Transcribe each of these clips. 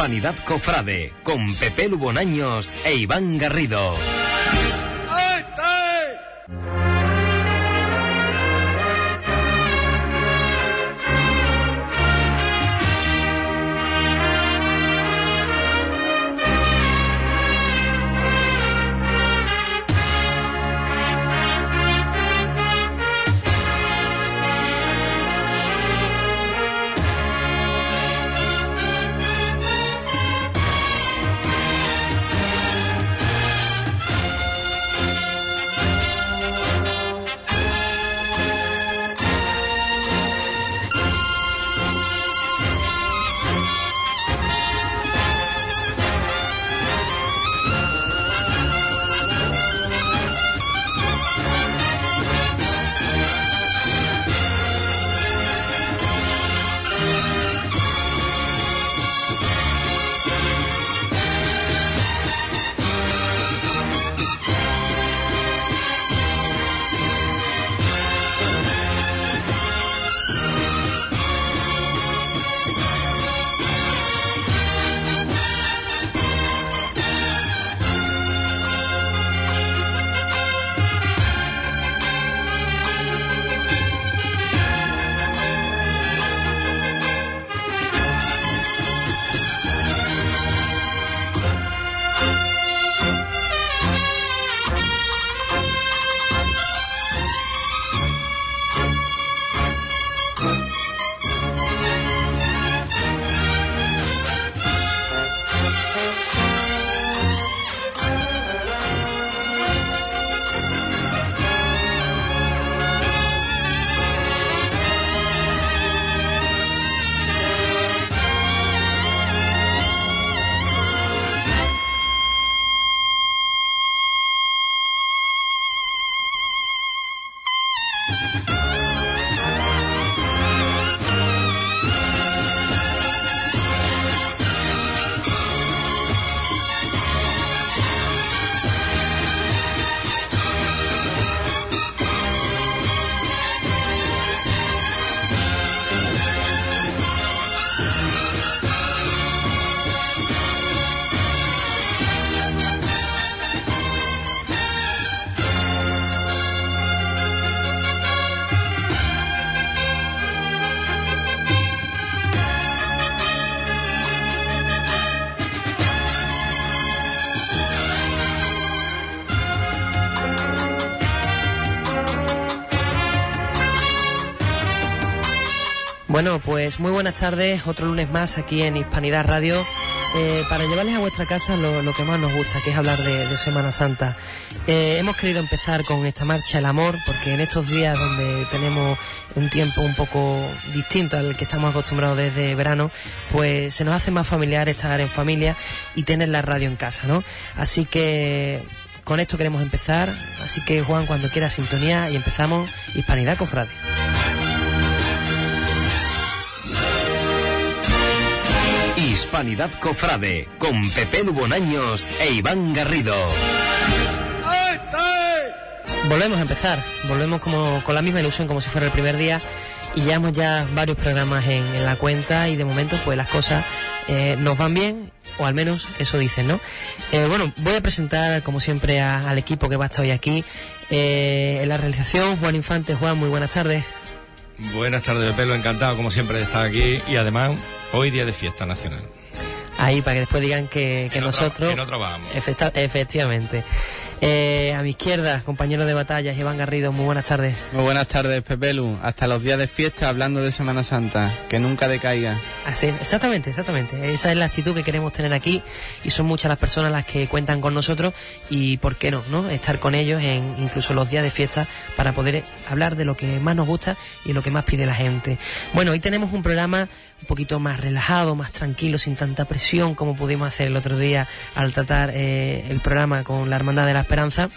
Hispanidad Cofrade con Pepe Lubonaños e Iván Garrido. Bueno, pues muy buenas tardes, otro lunes más aquí en Hispanidad Radio, eh, para llevarles a vuestra casa lo, que más nos gusta, que es hablar de, Semana Santa. Eh, hemos querido empezar con esta marcha El Amor, porque en estos días donde tenemos un tiempo un poco distinto al que estamos acostumbrados desde verano, pues se nos hace más familiar estar en familia y tener la radio en casa, ¿no? Así que con esto queremos empezar, así que Juan, cuando quiera sintonía y empezamos Hispanidad Cofrade. Hispanidad Cofrade con Pepe Lubonaños e Iván Garrido. Volvemos a empezar, volvemos como con la misma ilusión como si fuera el primer día y llevamos ya varios programas en, la cuenta y de momento pues las cosas eh, nos van bien o al menos eso dicen, ¿no? Eh, bueno, voy a presentar como siempre al equipo que va a estar hoy aquí. Eh, en la realización, Juan Infante. Juan, muy buenas tardes. Buenas tardes, Pelo, encantado como siempre de estar aquí y además hoy día de fiesta nacional. Ahí, para que después digan que, nosotros... que no trabajamos. efectivamente. Eh, a mi izquierda, compañero de batalla, Iván Garrido, muy buenas tardes. Muy buenas tardes, Pepelu. Hasta los días de fiesta, hablando de Semana Santa, que nunca decaiga. Así, exactamente, exactamente. Esa es la actitud que queremos tener aquí y son muchas las personas las que cuentan con nosotros y, ¿por qué no?, ¿no? Estar con ellos en incluso los días de fiesta para poder hablar de lo que más nos gusta y lo que más pide la gente. Bueno, hoy tenemos un programa un poquito más relajado, más tranquilo, sin tanta presión como pudimos hacer el otro día al tratar eh, el programa con la Hermandad de la Esperanza.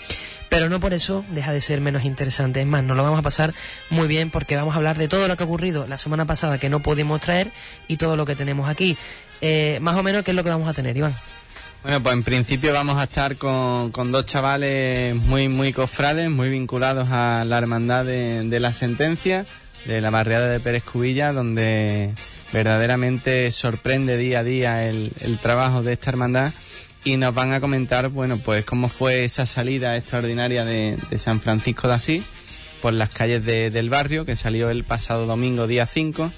Pero no por eso deja de ser menos interesante. Es más, nos lo vamos a pasar muy bien porque vamos a hablar de todo lo que ha ocurrido la semana pasada que no pudimos traer y todo lo que tenemos aquí. Eh, más o menos, ¿qué es lo que vamos a tener, Iván? Bueno, pues en principio vamos a estar con, dos chavales muy, muy cofrades, muy vinculados a la hermandad de, de la sentencia, de la barriada de Pérez Cubilla, donde verdaderamente sorprende día a día el, trabajo de esta hermandad y nos van a comentar, bueno, pues cómo fue esa salida extraordinaria de, de San Francisco de Asís por las calles de- del barrio, que salió el pasado domingo, día 5.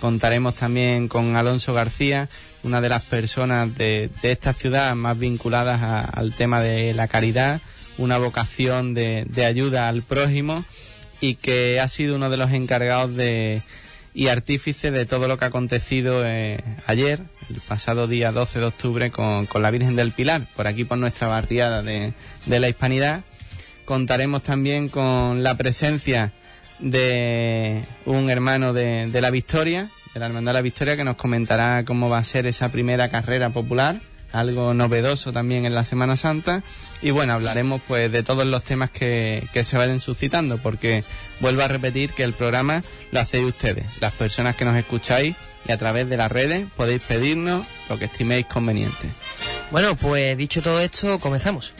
Contaremos también con Alonso García, una de las personas de, de esta ciudad más vinculadas a- al tema de la caridad, una vocación de, de ayuda al prójimo y que ha sido uno de los encargados de y artífice de todo lo que ha acontecido eh, ayer, el pasado día 12 de octubre, con, con la Virgen del Pilar, por aquí por nuestra barriada de, de la Hispanidad. Contaremos también con la presencia de un hermano de, de la Victoria, de la Hermandad de la Victoria, que nos comentará cómo va a ser esa primera carrera popular, algo novedoso también en la Semana Santa. Y bueno, hablaremos pues de todos los temas que, que se vayan suscitando, porque vuelvo a repetir que el programa lo hacéis ustedes, las personas que nos escucháis y a través de las redes podéis pedirnos lo que estiméis conveniente. Bueno, pues dicho todo esto, comenzamos.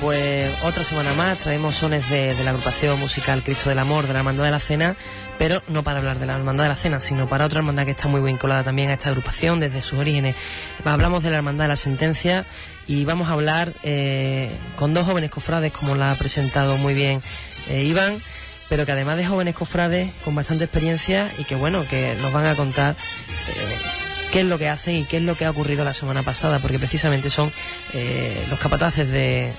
Pues otra semana más traemos sones de, la agrupación musical Cristo del Amor de la Hermandad de la Cena, pero no para hablar de la Hermandad de la Cena, sino para otra hermandad que está muy vinculada también a esta agrupación desde sus orígenes. Hablamos de la Hermandad de la Sentencia y vamos a hablar eh, con dos jóvenes cofrades, como la ha presentado muy bien eh, Iván, pero que además de jóvenes cofrades con bastante experiencia y que bueno, que nos van a contar eh, qué es lo que hacen y qué es lo que ha ocurrido la semana pasada, porque precisamente son eh, los capataces de,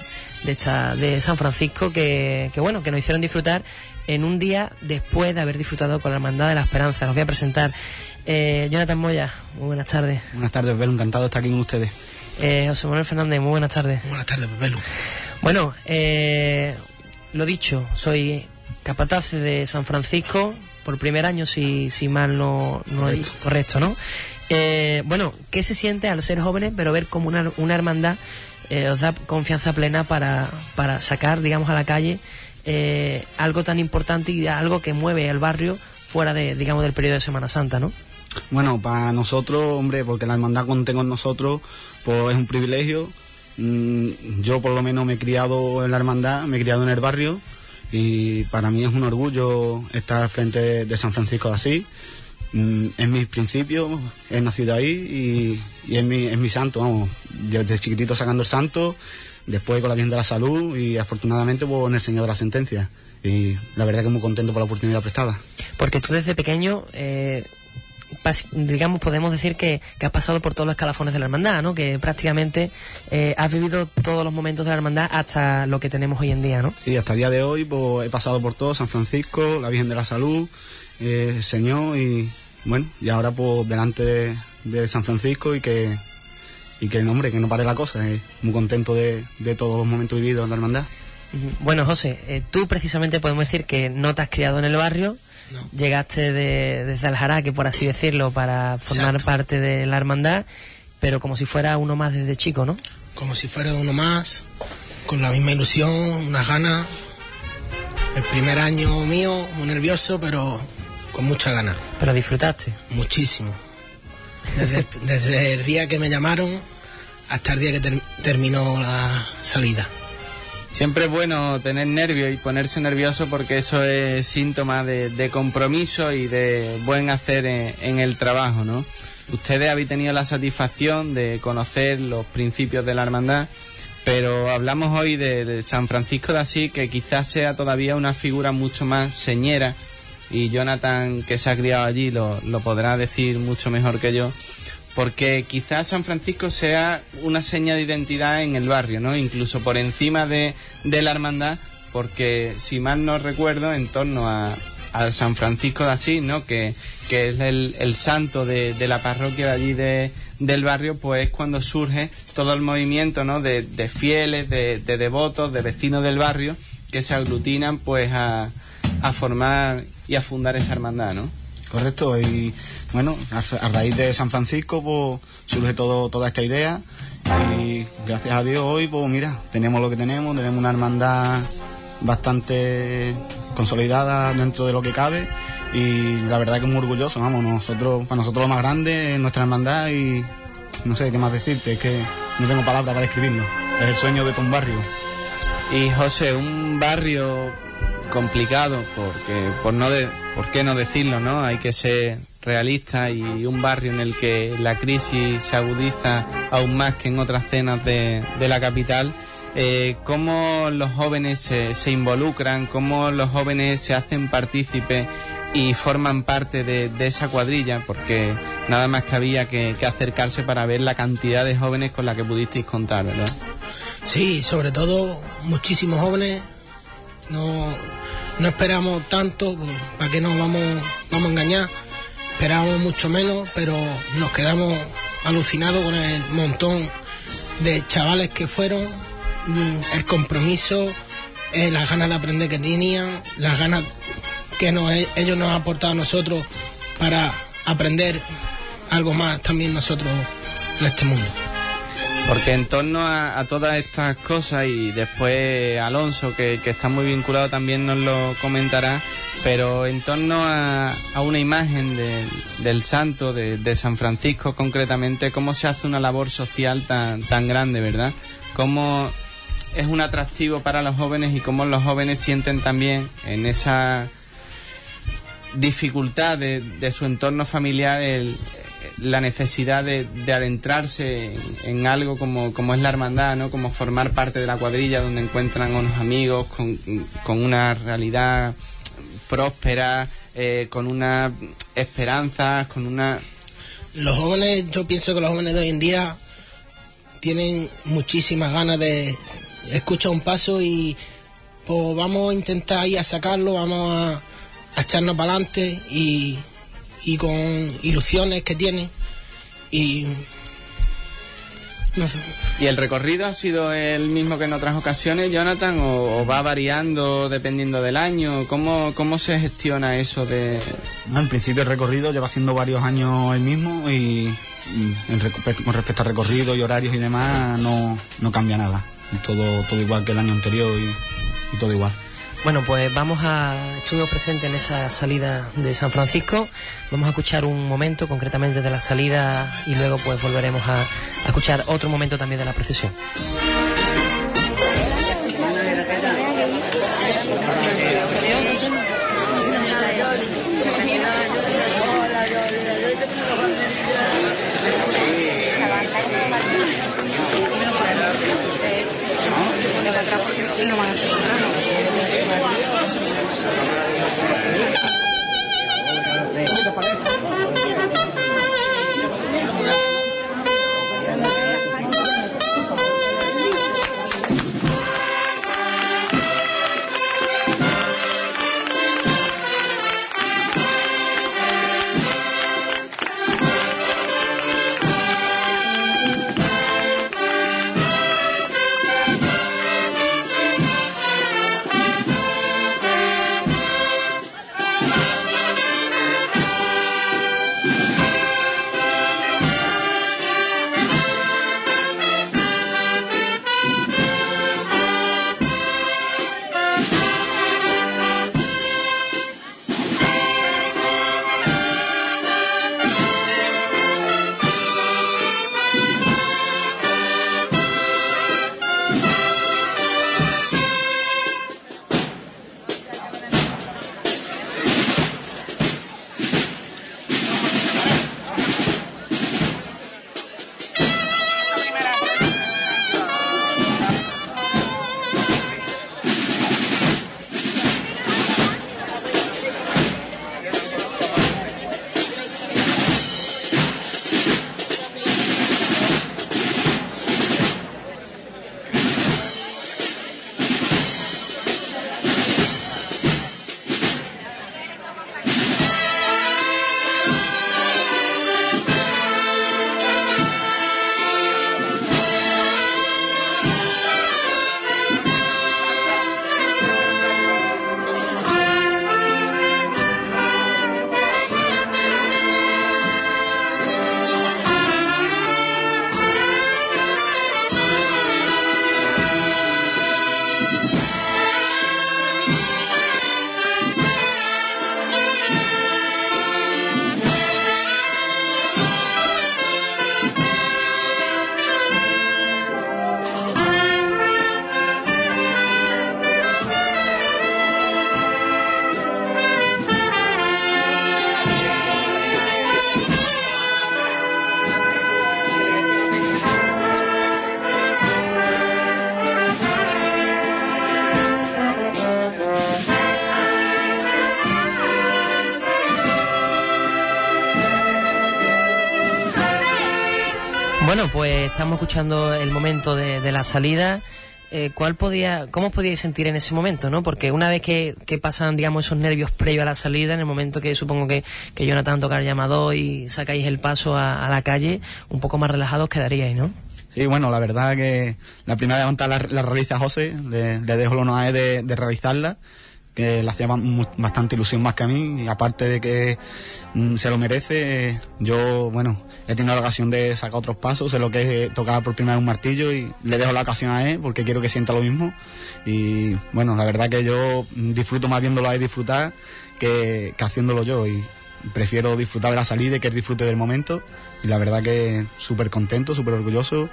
de, esta, de San Francisco que, que, bueno, que nos hicieron disfrutar en un día después de haber disfrutado con la Hermandad de la Esperanza. Los voy a presentar. Eh, Jonathan Moya, muy buenas tardes. Buenas tardes, Belu, encantado de estar aquí con ustedes. Eh, José Manuel Fernández, muy buenas tardes. Buenas tardes, Belu. Bueno, eh, lo dicho, soy capataz de San Francisco por primer año, si, si mal no, no dicho. correcto, ¿no? Eh, bueno, ¿qué se siente al ser jóvenes, pero ver como una, una hermandad eh, os da confianza plena para, para sacar, digamos, a la calle eh, algo tan importante y algo que mueve al barrio fuera de, digamos, del periodo de Semana Santa, ¿no? Bueno, para nosotros, hombre, porque la hermandad conté con nosotros, pues es un privilegio. Mm, Yo por lo menos me he criado en la hermandad, me he criado en el barrio y para mí es un orgullo estar frente de San Francisco de Asís. Mm, Es mi principio, he nacido ahí y, y es, mi, es mi santo, vamos, desde chiquitito sacando el santo, después con la Virgen de la Salud y afortunadamente pues, en el Señor de la Sentencia. Y la verdad que muy contento por la oportunidad prestada. Porque tú desde pequeño, eh, digamos, podemos decir que, que has pasado por todos los escalafones de la hermandad, ¿no? Que prácticamente eh, has vivido todos los momentos de la hermandad hasta lo que tenemos hoy en día, ¿no? Sí, hasta el día de hoy pues, he pasado por todo, San Francisco, la Virgen de la Salud, eh, Señor y bueno, y ahora pues delante de, de San Francisco y que y que no, hombre, que no pare la cosa, eh, muy contento de, de todos los momentos vividos en la hermandad. Bueno, José, eh, tú precisamente podemos decir que no te has criado en el barrio, No. llegaste de, desde Aljaraque, por así decirlo, para formar Exacto. parte de la hermandad, pero como si fuera uno más desde chico, ¿no? Como si fuera uno más, con la misma ilusión, unas ganas. El primer año mío, muy nervioso, pero con mucha ganas, Pero disfrutaste. muchísimo. Desde, desde el día que me llamaron hasta el día que ter- terminó la salida. Siempre es bueno tener nervios y ponerse nervioso porque eso es síntoma de, de compromiso y de buen hacer en, en el trabajo, ¿no? Ustedes habéis tenido la satisfacción de conocer los principios de la hermandad, pero hablamos hoy de, de San Francisco de Asís, que quizás sea todavía una figura mucho más señera, y Jonathan, que se ha criado allí, lo, podrá decir mucho mejor que yo, porque quizás San Francisco sea una seña de identidad en el barrio, ¿no? Incluso por encima de, la hermandad, porque si mal no recuerdo, en torno a, a San Francisco de Asís, ¿no? Que, que es el, santo de, la parroquia de allí de, del barrio, pues es cuando surge todo el movimiento, ¿no? De, de fieles, de, de devotos, de vecinos del barrio, que se aglutinan, pues, a, a formar y a fundar esa hermandad, ¿no? Correcto, y bueno, a, a raíz de San Francisco pues surge todo, toda esta idea y gracias a Dios hoy pues mira, tenemos lo que tenemos, tenemos una hermandad bastante consolidada dentro de lo que cabe y la verdad que muy orgulloso, vamos, nosotros, para nosotros lo más grande es nuestra hermandad y no sé qué más decirte, es que no tengo palabras para describirlo, es el sueño de todo un barrio. Y José, un barrio complicado, porque por no de, por qué no decirlo, ¿no? Hay que ser realista y un barrio en el que la crisis se agudiza aún más que en otras cenas de, de la capital. Eh, cómo los jóvenes se, involucran, cómo los jóvenes se hacen partícipes y forman parte de, de esa cuadrilla, porque nada más que había que, que acercarse para ver la cantidad de jóvenes con la que pudisteis contar, ¿verdad? Sí, sobre todo muchísimos jóvenes. No, no esperamos tanto, ¿para qué nos vamos, vamos a engañar? Esperábamos mucho menos, pero nos quedamos alucinados con el montón de chavales que fueron, mm, el compromiso, eh, las ganas de aprender que tenían, las ganas que nos, ellos nos han aportado a nosotros para aprender algo más también nosotros en este mundo. Porque en torno a, a todas estas cosas y después Alonso, que, está muy vinculado, también nos lo comentará, pero en torno a, a una imagen de- del santo, de, de San Francisco concretamente, cómo se hace una labor social tan, tan grande, ¿verdad? Cómo es un atractivo para los jóvenes y cómo los jóvenes sienten también en esa dificultad de, de su entorno familiar el- la necesidad de, de adentrarse en, algo como, como es la hermandad, ¿no? como formar parte de la cuadrilla donde encuentran unos amigos con, con una realidad próspera, eh, con una esperanza, con una... Los jóvenes, yo pienso que los jóvenes de hoy en día tienen muchísimas ganas de escuchar un paso y pues vamos a intentar ir a sacarlo, vamos a, a echarnos para adelante y, y con ilusiones que tienen y no sé. ¿Y el recorrido ha sido el mismo que en otras ocasiones, Jonathan, o, o va variando dependiendo del año? ¿Cómo, cómo se gestiona eso de...? No, en principio el recorrido lleva siendo varios años el mismo y, y en reco- con respecto al recorrido y horarios y demás no, no cambia nada. Todo, todo igual que el año anterior y, y todo igual. Bueno, pues vamos a. Estuvimos presentes en esa salida de San Francisco. Vamos a escuchar un momento concretamente de la salida y luego pues volveremos a, a escuchar otro momento también de la procesión. Pues estamos escuchando el momento de, la salida. Eh, ¿cuál podía, ¿Cómo podíais sentir en ese momento? ¿no? Porque una vez que, pasan digamos, esos nervios previos a la salida, en el momento que supongo que, que Jonathan toca el llamado y sacáis el paso a, la calle, un poco más relajados quedaríais, ¿no? Sí, bueno, la verdad que la primera levanta la, la realiza José, le, le dejo el honor de realizarla, que le hacía bastante ilusión más que a mí, y aparte de que mm, se lo merece, yo, bueno, he tenido la ocasión de sacar otros pasos, sé lo que es eh, tocar por primera vez un martillo y le dejo la ocasión a él porque quiero que sienta lo mismo. Y bueno, la verdad que yo mm, disfruto más viéndolo a él disfrutar que, que haciéndolo yo y prefiero disfrutar de la salida y que él disfrute del momento. Y la verdad que súper contento, súper orgulloso.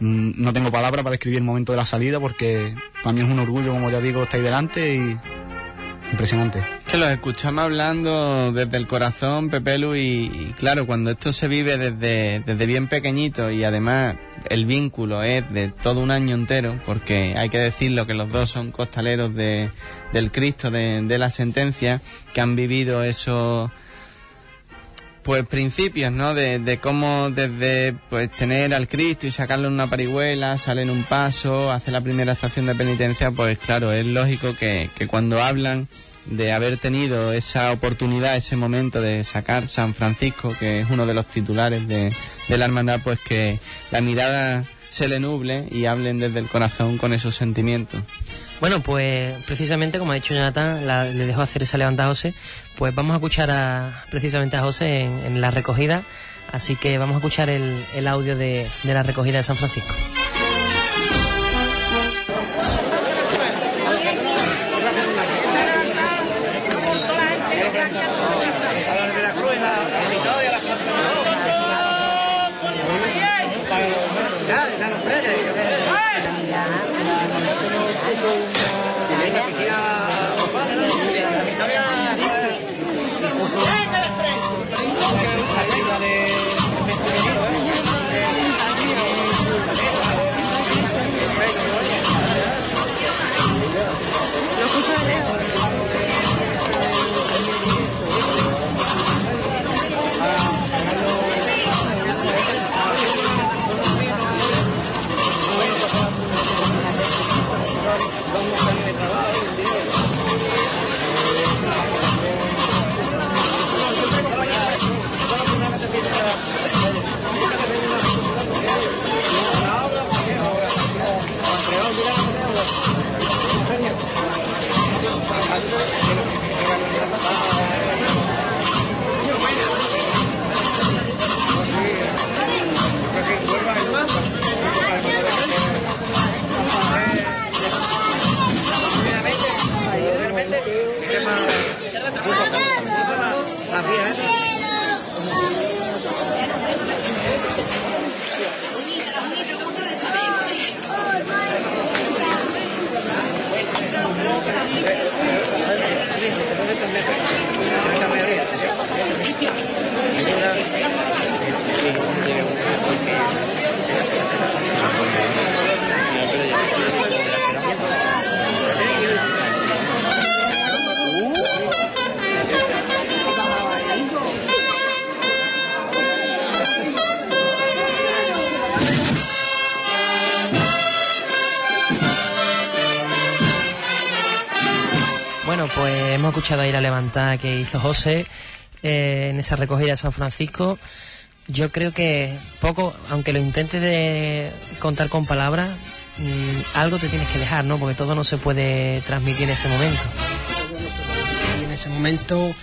Mm, No tengo palabras para describir el momento de la salida porque para mí es un orgullo, como ya digo, estar ahí delante y impresionante. Que los escuchamos hablando desde el corazón, Pepelu, y, y claro, cuando esto se vive desde, desde bien pequeñito y además el vínculo es de todo un año entero, porque hay que decirlo que los dos son costaleros de, del Cristo, de, de la sentencia, que han vivido esos pues principios, ¿no? De, de cómo desde pues tener al Cristo y sacarlo en una parihuela, sale en un paso, hace la primera estación de penitencia, pues claro, es lógico que, que cuando hablan de haber tenido esa oportunidad, ese momento de sacar San Francisco, que es uno de los titulares de, de la hermandad, pues que la mirada se le nuble y hablen desde el corazón con esos sentimientos. Bueno, pues precisamente como ha dicho Jonathan, le dejó hacer esa levantada a José, pues vamos a escuchar a, precisamente a José en, en la recogida, así que vamos a escuchar el, el audio de, de la recogida de San Francisco. Hemos escuchado ahí la levantada que hizo José eh, en esa recogida de San Francisco. Yo creo que poco, aunque lo intentes de contar con palabras, mm, algo te tienes que dejar, ¿no? Porque todo no se puede transmitir en ese momento. y en ese momento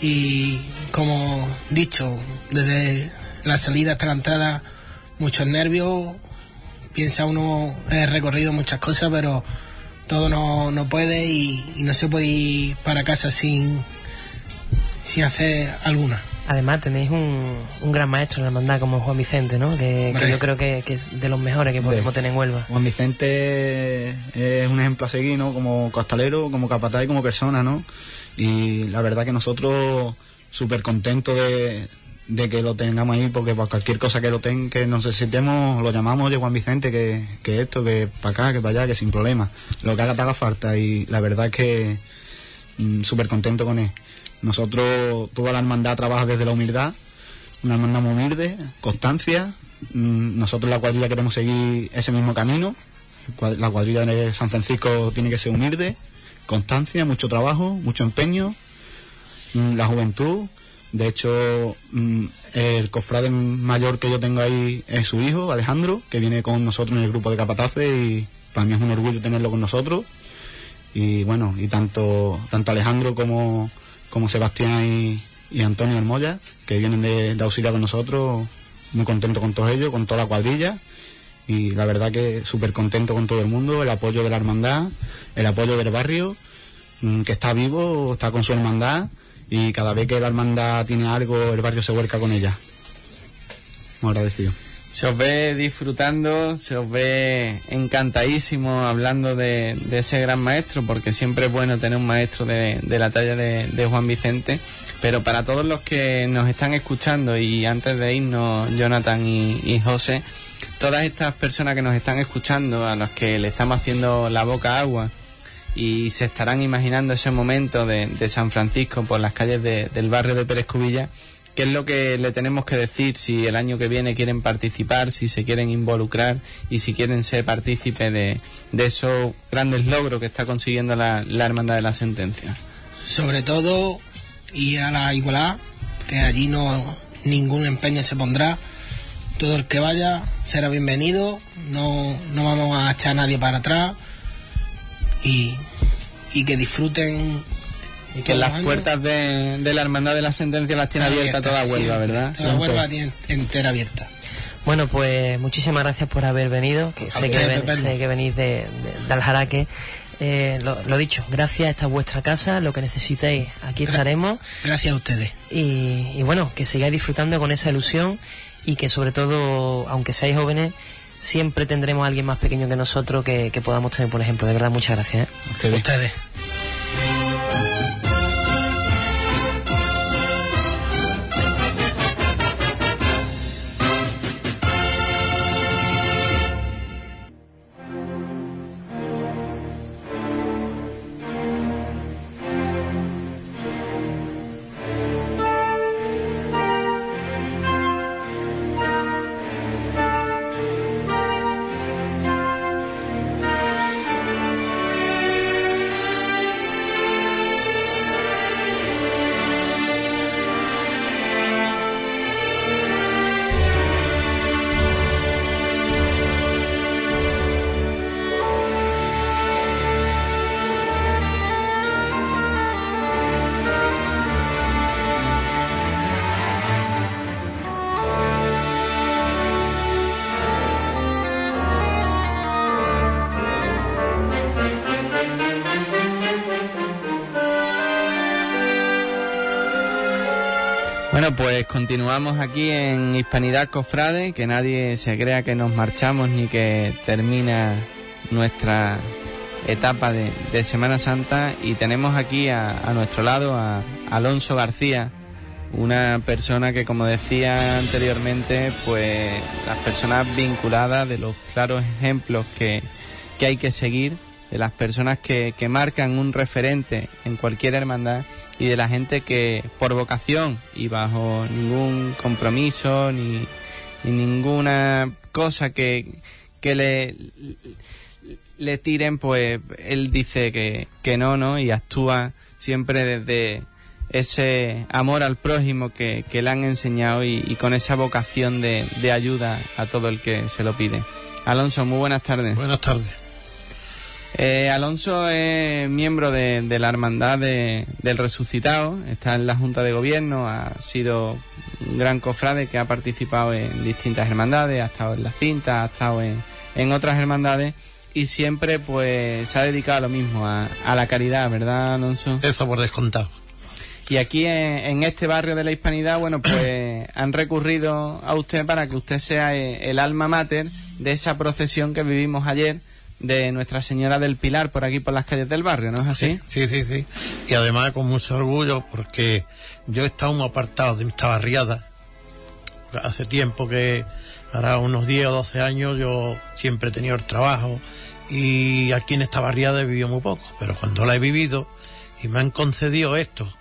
y como dicho desde la salida hasta la entrada muchos nervios piensa uno he recorrido muchas cosas pero todo no, no puede y, y no se puede ir para casa sin sin hacer alguna Además tenéis un, un gran maestro en la hermandad como Juan Vicente, ¿no? Que, yo creo que, que es de los mejores que podemos tener en Huelva. Juan Vicente es un ejemplo a seguir, ¿no? Como costalero, como capataz y como persona, ¿no? Y la verdad que nosotros súper contentos de, de que lo tengamos ahí, porque por cualquier cosa que lo ten, que nos necesitemos, lo llamamos de Juan Vicente, que, que esto, que para acá, que para allá, que sin problema. Lo que haga te haga falta y la verdad es que mm, súper contento con él. Nosotros, toda la hermandad trabaja desde la humildad, una hermandad muy humilde, constancia mm, nosotros la cuadrilla queremos seguir ese mismo camino. La cuadrilla de San Francisco tiene que ser humilde, constancia, mucho trabajo, mucho empeño, mm, la juventud. De hecho, mm, el cofrade mayor que yo tengo ahí es su hijo, Alejandro, que viene con nosotros en el grupo de capataces y para mí es un orgullo tenerlo con nosotros. Y bueno, y tanto, tanto Alejandro como, como Sebastián y, y Antonio Hermoya, que vienen de, de con nosotros, muy contento con todos ellos, con toda la cuadrilla. Y la verdad que súper contento con todo el mundo, el apoyo de la hermandad, el apoyo del barrio, mm, que está vivo, está con su hermandad y cada vez que la hermandad tiene algo, el barrio se vuelca con ella. Muy agradecido. Se os ve disfrutando, se os ve encantadísimo hablando de, ese gran maestro, porque siempre es bueno tener un maestro de, la talla de, de Juan Vicente. Pero para todos los que nos están escuchando y antes de irnos, Jonathan y, y José, todas estas personas que nos están escuchando, a las que le estamos haciendo la boca agua y se estarán imaginando ese momento de, de San Francisco por las calles de- del barrio de Pérez Cubilla, ¿Qué es lo que le tenemos que decir si el año que viene quieren participar, si se quieren involucrar y si quieren ser partícipes de, de esos grandes logros que está consiguiendo la, Hermandad de la Sentencia? Sobre todo ir a la igualdad, que allí no ningún empeño se pondrá. Todo el que vaya será bienvenido, no, no vamos a echar a nadie para atrás y, y que disfruten. Y que las años. puertas de, de la Hermandad de la Sentencia las tiene abiertas toda abiertas, Huelva, siempre. ¿verdad? Toda. Huelva tiene entera abierta. Bueno, pues muchísimas gracias por haber venido, que sé que, ven- sé que venís de, de, de Aljaraque. Eh, lo, lo dicho, gracias, esta es vuestra casa, lo que necesitéis, aquí estaremos. Gracias a ustedes. Y, y bueno, que sigáis disfrutando con esa ilusión y que sobre todo, aunque seáis jóvenes, siempre tendremos a alguien más pequeño que nosotros que, que podamos tener, por ejemplo. De verdad, muchas gracias. ¿eh? Ustedes. Continuamos aquí en Hispanidad Cofrade, que nadie se crea que nos marchamos ni que termina nuestra etapa de, de Semana Santa. Y tenemos aquí a, a nuestro lado a Alonso García, una persona que como decía anteriormente, pues las personas vinculadas de los claros ejemplos que, que hay que seguir, de las personas que, que marcan un referente en cualquier hermandad y de la gente que por vocación y bajo ningún compromiso ni, ni ninguna cosa que, que le, le tiren, pues él dice que, que no, ¿no? Y actúa siempre desde ese amor al prójimo que, que le han enseñado y, y con esa vocación de, de ayuda a todo el que se lo pide. Alonso, muy buenas tardes. Buenas tardes. Eh, Alonso es miembro de, de la Hermandad de- del Resucitado, está en la Junta de Gobierno, ha sido un gran cofrade que ha participado en distintas hermandades, ha estado en la cinta, ha estado en, en otras hermandades y siempre pues se ha dedicado a lo mismo, a, a la caridad, ¿verdad, Alonso? Eso por descontado. Y aquí en, en este barrio de la Hispanidad, bueno, pues han recurrido a usted para que usted sea eh, el alma mater de esa procesión que vivimos ayer de Nuestra Señora del Pilar por aquí por las calles del barrio, ¿no es así? Sí, sí, sí. Y además con mucho orgullo porque yo he estado un apartado de esta barriada. Hace tiempo que, hará unos 10 o 12 años, yo siempre he tenido el trabajo y aquí en esta barriada he vivido muy poco. Pero cuando la he vivido y me han concedido esto,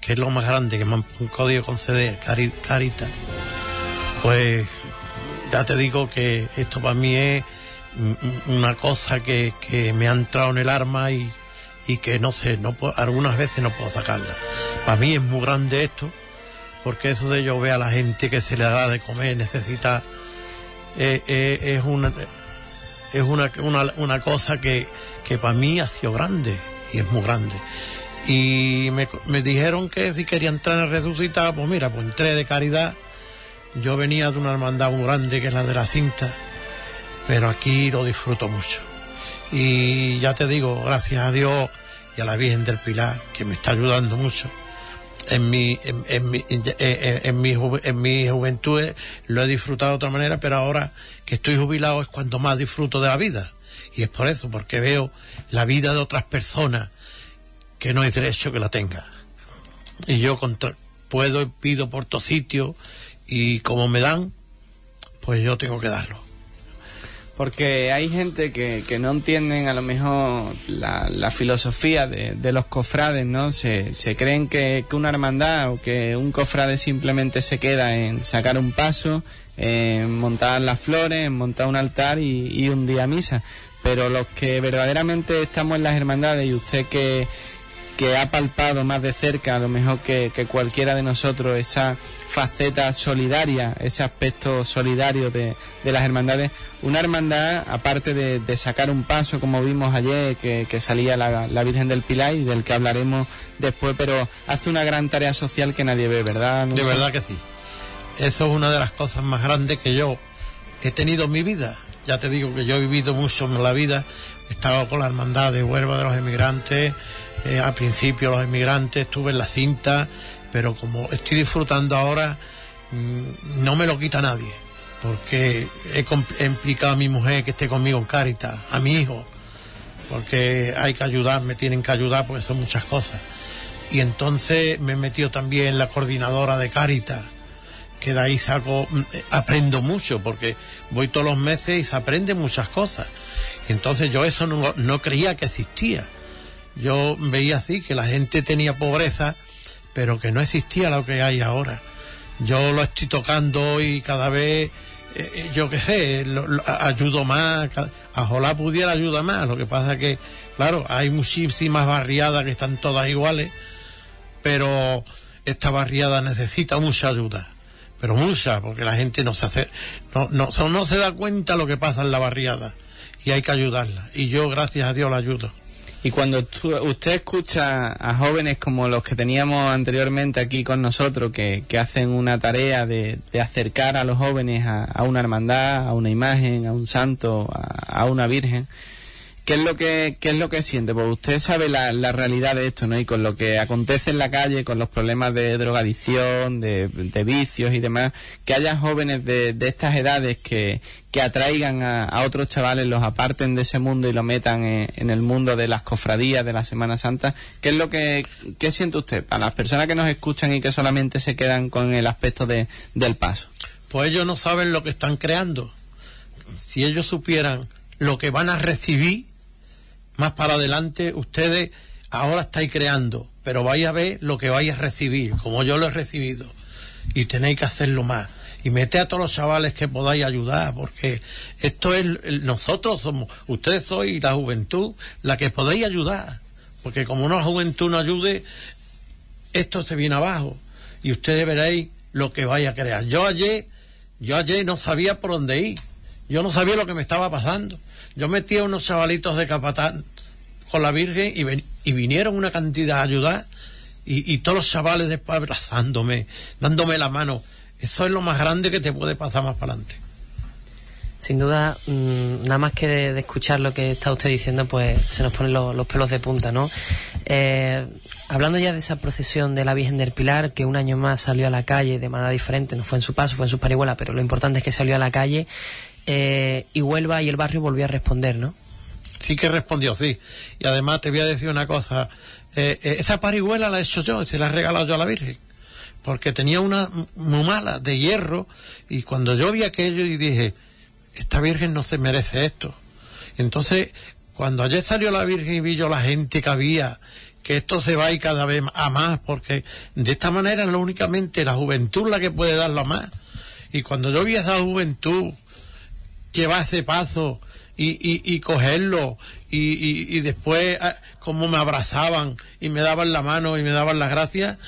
que es lo más grande que me han podido conceder, cari- Caritas, pues ya te digo que esto para mí es una cosa que, que me ha entrado en el arma y, y que no sé, no algunas veces no puedo sacarla. Para mí es muy grande esto, porque eso de yo ver a la gente que se le da de comer, necesita, eh, eh, es una es una, una, una cosa que, que para mí ha sido grande, y es muy grande. Y me, me dijeron que si quería entrar en resucitar, pues mira, pues entré de caridad. Yo venía de una hermandad muy grande que es la de la cinta, pero aquí lo disfruto mucho. Y ya te digo, gracias a Dios y a la Virgen del Pilar, que me está ayudando mucho. En mi, en, en mi, en, en- mi, ju- mi juventud lo he disfrutado de otra manera, pero ahora que estoy jubilado es cuando más disfruto de la vida. Y es por eso, porque veo la vida de otras personas que no hay derecho que la tenga. Y yo puedo y pido por todo sitio y como me dan, pues yo tengo que darlo. Porque hay gente que, que no entienden a lo mejor la, filosofía de, los cofrades, ¿no? Se, se creen que, que una hermandad o que un cofrade simplemente se queda en sacar un paso, en montar las flores, en montar un altar y, un día misa. Pero los que verdaderamente estamos en las hermandades y usted que, que ha palpado más de cerca, a lo mejor que, que cualquiera de nosotros, esa faceta solidaria, ese aspecto solidario de, de las hermandades. Una hermandad, aparte de, de sacar un paso, como vimos ayer, que, que salía la, la Virgen del Pilar y del que hablaremos después, pero hace una gran tarea social que nadie ve, ¿verdad? De verdad que sí. Eso es una de las cosas más grandes que yo he tenido en mi vida. Ya te digo que yo he vivido mucho en la vida. He estado con la hermandad de Huelva de los emigrantes. Eh, al principio los emigrantes estuve en la cinta, pero como estoy disfrutando ahora, mm, no me lo quita nadie. Porque he, implicado a mi mujer que esté conmigo en Cáritas, a mi hijo, porque hay que ayudar, me tienen que ayudar porque son muchas cosas. Y entonces me he metido también en la coordinadora de Cáritas, que de ahí saco, mm, eh, aprendo mucho, porque voy todos los meses y se aprende muchas cosas. Y entonces yo eso no, no creía que existía. Yo veía así, que la gente tenía pobreza, pero que no existía lo que hay ahora. Yo lo estoy tocando y cada vez, eh, eh, yo qué sé, lo- ayudo más, ojalá pudiera ayudar más. Lo que pasa que, claro, hay muchísimas barriadas que están todas iguales, pero esta barriada necesita mucha ayuda. Pero mucha, porque la gente no se hace, no, no, no se da cuenta lo que pasa en la barriada y hay que ayudarla. Y yo, gracias a Dios, la ayudo. Y cuando usted escucha a jóvenes como los que teníamos anteriormente aquí con nosotros, que, que hacen una tarea de, de acercar a los jóvenes a, una hermandad, a una imagen, a un santo, a una virgen, ¿qué es lo que, qué es lo que siente? Pues usted sabe la, la realidad de esto, ¿no? Y con lo que acontece en la calle, con los problemas de drogadicción, de, vicios y demás, que haya jóvenes de, de estas edades que, que atraigan a, a otros chavales, los aparten de ese mundo y lo metan en, en el mundo de las cofradías de la Semana Santa. ¿Qué es lo que qué siente usted para las personas que nos escuchan y que solamente se quedan con el aspecto de, del paso? Pues ellos no saben lo que están creando. Si ellos supieran lo que van a recibir más para adelante, ustedes ahora estáis creando, pero vais a ver lo que vais a recibir, como yo lo he recibido. Y tenéis que hacerlo más. Y mete a todos los chavales que podáis ayudar, porque esto es, nosotros somos, ustedes sois la juventud, la que podéis ayudar. Porque como una juventud no ayude, esto se viene abajo y ustedes veréis lo que vaya a crear. Yo ayer, yo ayer no sabía por dónde ir, yo no sabía lo que me estaba pasando. Yo metí a unos chavalitos de Capatán con la Virgen y, vinieron una cantidad a ayudar y, todos los chavales después abrazándome, dándome la mano. Eso es lo más grande que te puede pasar más para adelante. Sin duda, mm, nada más que de, escuchar lo que está usted diciendo, pues se nos ponen lo- los pelos de punta, ¿no? Eh, hablando ya de esa procesión de la Virgen del Pilar, que un año más salió a la calle de manera diferente, no fue en su paso, fue en su parihuela, pero lo importante es que salió a la calle eh, y Huelva y el barrio volvió a responder, ¿no? Sí que respondió, sí. Y además te voy a decir una cosa. eh, eh, esa parihuela la he hecho yo, se la he regalado yo a la Virgen. Porque tenía una muy mala, de hierro, y cuando yo vi aquello y dije, esta Virgen no se merece esto. Entonces, cuando ayer salió la Virgen y vi yo la gente que había, que esto se va a ir cada vez a más, porque de esta manera es únicamente la juventud la que puede darlo a más. Y cuando yo vi esa juventud llevar ese paso y, y, y cogerlo y, y, después ah, como me abrazaban y me daban la mano y me daban las gracias,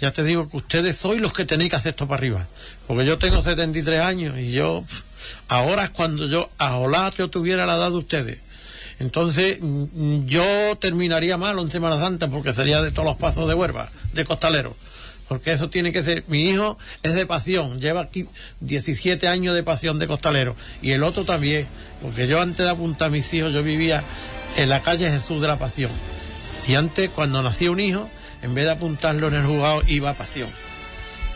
ya te digo que ustedes sois los que tenéis que hacer esto para arriba. Porque yo tengo 73 años y yo, ahora es cuando yo, ojalá yo tuviera la edad de ustedes. Entonces, mm, yo terminaría mal en Semana Santa porque sería de todos los pasos de Huerva, de costalero. Porque eso tiene que ser. Mi hijo es de pasión, lleva aquí 17 años de pasión de costalero. Y el otro también. Porque yo antes de apuntar a mis hijos, yo vivía en la calle Jesús de la Pasión. Y antes, cuando nacía un hijo, en vez de apuntarlo en el juzgado, iba a pasión.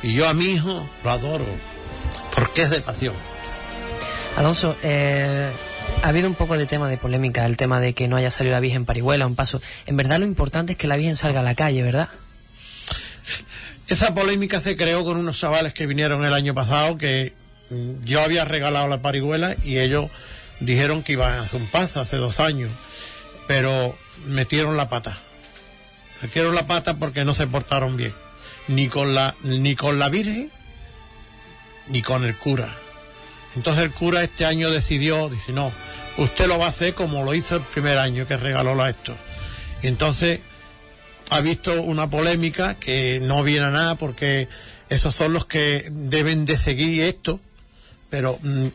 Y yo a mi hijo lo adoro, porque es de pasión. Alonso, eh, ha habido un poco de tema de polémica, el tema de que no haya salido la Virgen Parihuela, un paso. En verdad lo importante es que la Virgen salga a la calle, ¿verdad? Esa polémica se creó con unos chavales que vinieron el año pasado que mm, yo había regalado la parihuela y ellos dijeron que iban a hacer un paso hace dos años, pero metieron la pata. Metieron la pata porque no se portaron bien, ni con la, ni con la Virgen, ni con el cura. Entonces el cura este año decidió, dice, no, usted lo va a hacer como lo hizo el primer año que regaló la esto. Y entonces ha visto una polémica que no viene a nada porque esos son los que deben de seguir esto, pero mm,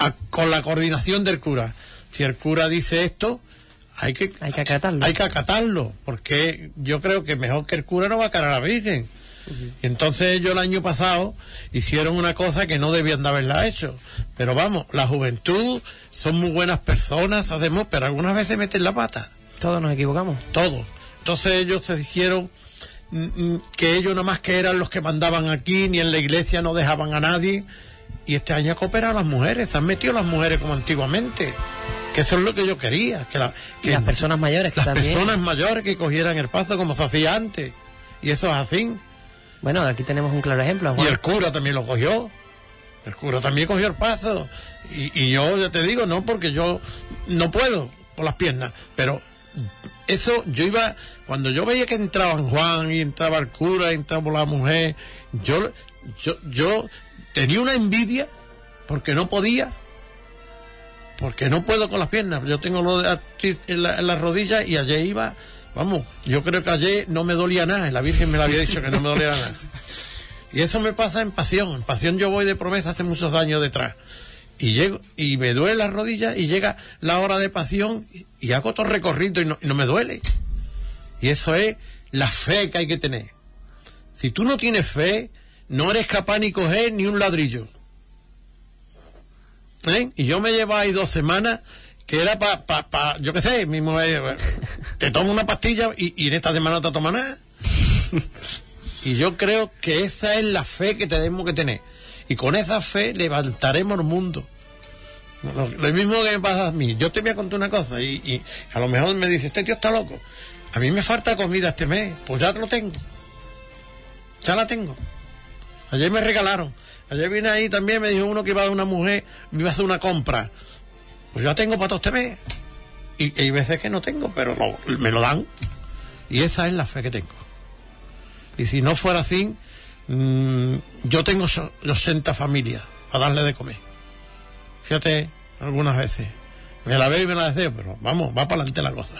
a- con la coordinación del cura. Si el cura dice esto, hay que, Hay que acatarlo. hay que acatarlo, porque yo creo que mejor que el cura no va a caer a la Virgen. Y Entonces ellos el año pasado hicieron una cosa que no debían de haberla hecho. Pero vamos, la juventud son muy buenas personas, hacemos, pero algunas veces meten la pata Todos nos equivocamos. todos. Entonces ellos se hicieron mm, mm, que ellos nada más que eran los que mandaban aquí, ni en la iglesia no dejaban a nadie. Y este año ha cooperado las mujeres, se han metido las mujeres como antiguamente. Que eso es lo que yo quería. Que, la- que las personas mayores que las también. personas mayores que cogieran el paso como se hacía antes. Y eso es así. Bueno, aquí tenemos un claro ejemplo. Y el cura también lo cogió. El cura también cogió el paso. Y, y yo ya te digo, no, porque yo no puedo por las piernas. Pero eso, yo iba, cuando yo veía que entraban Juan y entraba el cura, y entraba la mujer, yo, yo, yo tenía una envidia porque no podía. Porque no puedo con las piernas. Yo tengo lo de en la, en las rodillas y ayer iba, vamos, yo creo que ayer no me dolía nada. La Virgen me lo había dicho que no me dolía nada. Y eso me pasa en pasión. En pasión yo voy de promesa hace muchos años detrás. Y llego, y me duele las rodillas y llega la hora de pasión y, y hago todo recorrido y no, y no me duele. Y eso es la fe que hay que tener. Si tú no tienes fe, no eres capaz ni coger ni un ladrillo. ¿Eh? Y yo me llevaba ahí dos semanas que era para, pa, pa- yo qué sé, mismo te tomo una pastilla y, y en esta semana no te tomas nada. Y yo creo que esa es la fe que tenemos que tener. Y con esa fe levantaremos el mundo. Lo, mismo que me pasa a mí. Yo te voy a contar una cosa y, a lo mejor me dice, este tío está loco. A mí me falta comida este mes. Pues ya lo tengo. Ya la tengo. Ayer me regalaron. Ayer vine ahí también, me dijo uno que iba a una mujer, me iba a hacer una compra. Pues ya tengo para todo este mes. Y hay veces que no tengo, pero me lo dan. Y esa es la fe que tengo. Y si no fuera así, mm, yo tengo so- 80 familias a darle de comer. Fíjate, algunas veces. Me la veo y me la deseo, pero vamos, va para adelante la cosa.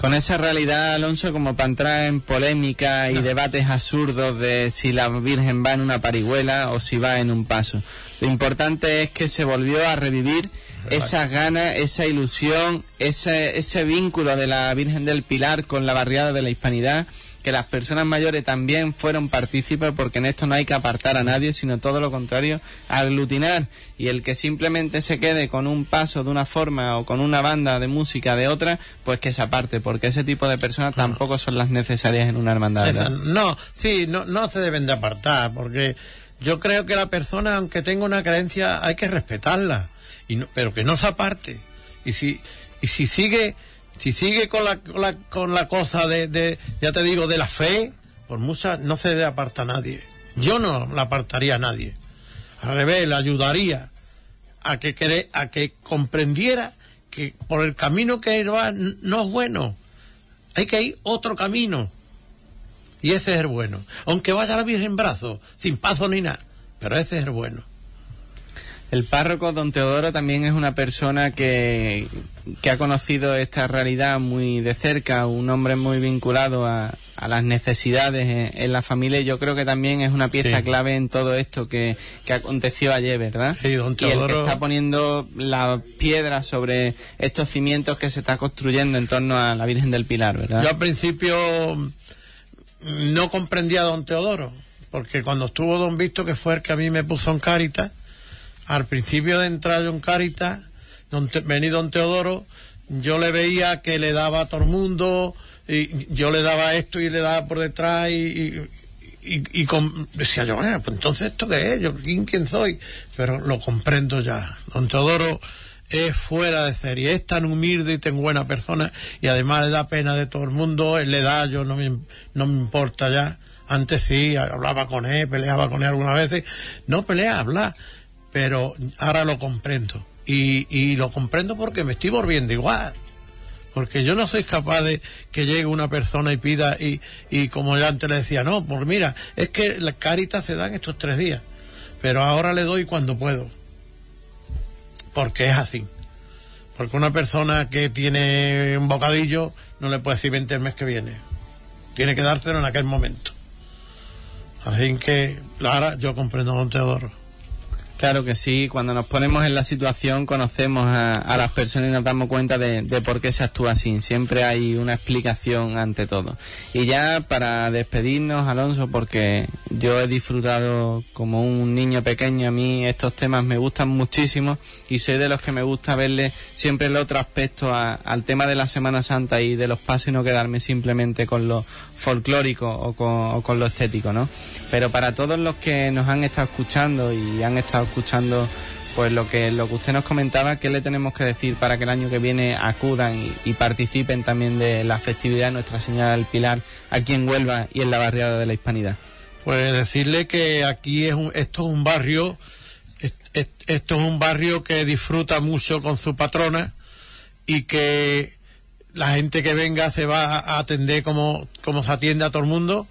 Con esa realidad, Alonso, como para entrar en polémica y No. debates absurdos de si la Virgen va en una parihuela o si va en un paso. Lo importante es que se volvió a revivir esas ganas, esa ilusión, ese, ese vínculo de la Virgen del Pilar con la barriada de la Hispanidad, que las personas mayores también fueron partícipes, porque en esto no hay que apartar a nadie, sino todo lo contrario, aglutinar. Y el que simplemente se quede con un paso de una forma o con una banda de música de otra, pues que se aparte, porque ese tipo de personas tampoco son las necesarias en una hermandad. no, sí, no, no se deben de apartar, porque yo creo que la persona, aunque tenga una creencia, hay que respetarla, y no- pero que no se aparte. Y si, y si sigue, si sigue con la, con la, con la cosa de, de, ya te digo, de la fe, por mucha, no se debe apartar a nadie. Yo no la apartaría a nadie. Al revés, le ayudaría a que, a que comprendiera que por el camino que él va no es bueno. Hay que ir otro camino. Y ese es el bueno. Aunque vaya la Virgen en brazos, sin paso ni nada. pero ese es el bueno. El párroco don Teodoro también es una persona que, que ha conocido esta realidad muy de cerca, un hombre muy vinculado a, a las necesidades en, en, la familia yo creo que también es una pieza Sí. clave en todo esto que, que aconteció ayer, ¿verdad? Sí, don Y el que Teodoro- está poniendo la piedra sobre estos cimientos que se está construyendo en torno a la Virgen del Pilar, ¿verdad? Yo al principio no comprendía a don Teodoro, porque cuando estuvo don Visto, que fue el que a mí me puso en Cáritas, al principio de entrar yo en Cáritas, don vení don Teodoro, yo le veía que le daba a todo el mundo, y yo le daba esto y le daba por detrás, y, y, y- y con- decía yo, bueno, pues entonces esto qué es, yo quién, quién soy, pero lo comprendo ya. Don Teodoro es fuera de serie, es tan humilde y tan buena persona y además le da pena de todo el mundo, él le da, yo no me, no me importa ya. Antes sí, hablaba con él, peleaba con él algunas veces. No pelea, habla, pero ahora lo comprendo. Y, y lo comprendo porque me estoy volviendo igual. Porque yo no soy capaz de que llegue una persona y pida, y, y como ya antes le decía, no, pues mira, es que la carita se dan estos tres días, pero ahora le doy cuando puedo. Porque es así. Porque una persona que tiene un bocadillo no le puede decir 20 el mes que viene. Tiene que dárselo en aquel momento. Así que, ahora yo comprendo a don Teodoro. Claro que sí, cuando nos ponemos en la situación conocemos a, a las personas y nos damos cuenta de, por qué se actúa así. Siempre hay una explicación ante todo. Y ya para despedirnos, Alonso, porque yo he disfrutado como un niño pequeño, a mí estos temas me gustan muchísimo y soy de los que me gusta verle siempre el otro aspecto a- al tema de la Semana Santa y de los pasos y no quedarme simplemente con lo folclórico o con, o con lo estético, ¿no? Pero para todos los que nos han estado escuchando y han estado escuchando pues lo que lo que usted nos comentaba, ¿qué le tenemos que decir para que el año que viene acudan y, participen también de la festividad de Nuestra Señora del Pilar aquí en Huelva y en la barriada de la Hispanidad? Pues decirle que aquí es un, esto es un barrio, es- es- esto es un barrio que disfruta mucho con su patrona y que la gente que venga se va a atender como, como se atiende a todo el mundo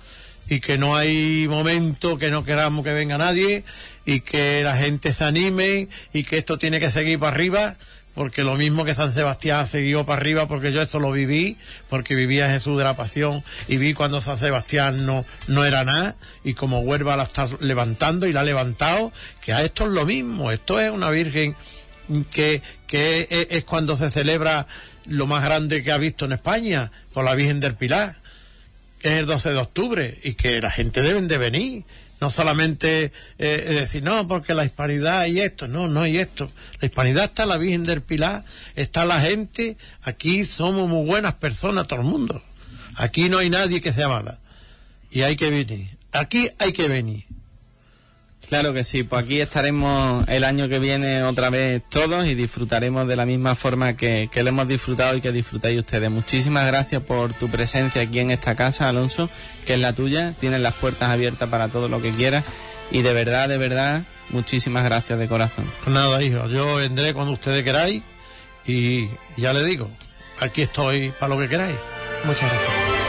y que no hay momento que no queramos que venga nadie y que la gente se anime y que esto tiene que seguir para arriba porque lo mismo que San Sebastián siguió para arriba porque yo eso lo viví porque vivía Jesús de la Pasión y vi cuando San Sebastián no, no era nada y como Huelva la está levantando y la ha levantado que a esto es lo mismo esto es una virgen que, que es cuando se celebra lo más grande que ha visto en España con la Virgen del Pilar es el 12 de octubre y que la gente deben de venir. No solamente eh, decir, no, porque la hispanidad y esto, no, no hay esto. La hispanidad está la Virgen del Pilar, está la gente, aquí somos muy buenas personas, todo el mundo. Aquí no hay nadie que sea mala. Y hay que venir. Aquí hay que venir. Claro que sí, pues aquí estaremos el año que viene otra vez todos y disfrutaremos de la misma forma que, que lo hemos disfrutado y que disfrutáis ustedes. Muchísimas gracias por tu presencia aquí en esta casa, Alonso, que es la tuya. Tienes las puertas abiertas para todo lo que quieras y de verdad, de verdad, muchísimas gracias de corazón. Pues nada, hijo, yo vendré cuando ustedes queráis y ya le digo, aquí estoy para lo que queráis. Muchas gracias.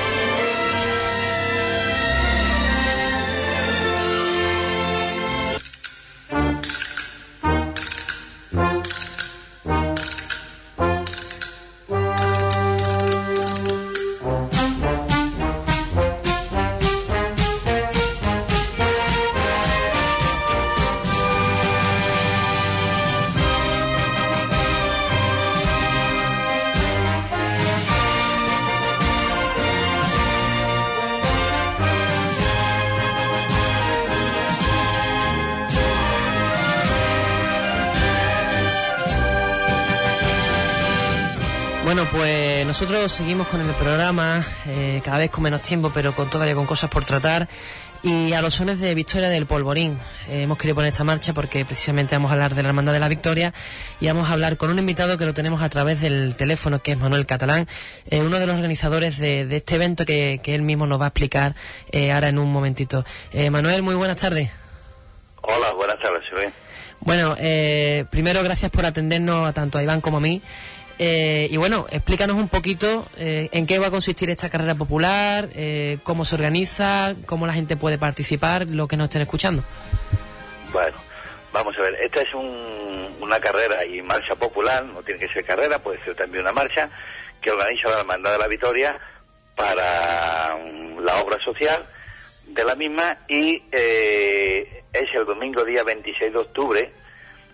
Nosotros seguimos con el programa, eh, cada vez con menos tiempo, pero con todavía con cosas por tratar. Y a los sones de Victoria del Polvorín eh, hemos querido poner esta marcha porque precisamente vamos a hablar de la Hermandad de la Victoria y vamos a hablar con un invitado que lo tenemos a través del teléfono, que es Manuel Catalán, eh, uno de los organizadores de, de este evento que, que él mismo nos va a explicar eh, ahora en un momentito. Manuel, muy buenas tardes. Hola, buenas tardes. Bueno, eh, primero gracias por atendernos a tanto a Iván como a mí. Eh, y bueno, explícanos un poquito eh, en qué va a consistir esta carrera popular, eh, cómo se organiza, cómo la gente puede participar, lo que nos estén escuchando. Bueno, vamos a ver, esta es un- una carrera y marcha popular, no tiene que ser carrera, puede ser también una marcha, que organiza la Hermandad de la Victoria para mm, la obra social de la misma y eh, es el domingo día 26 de octubre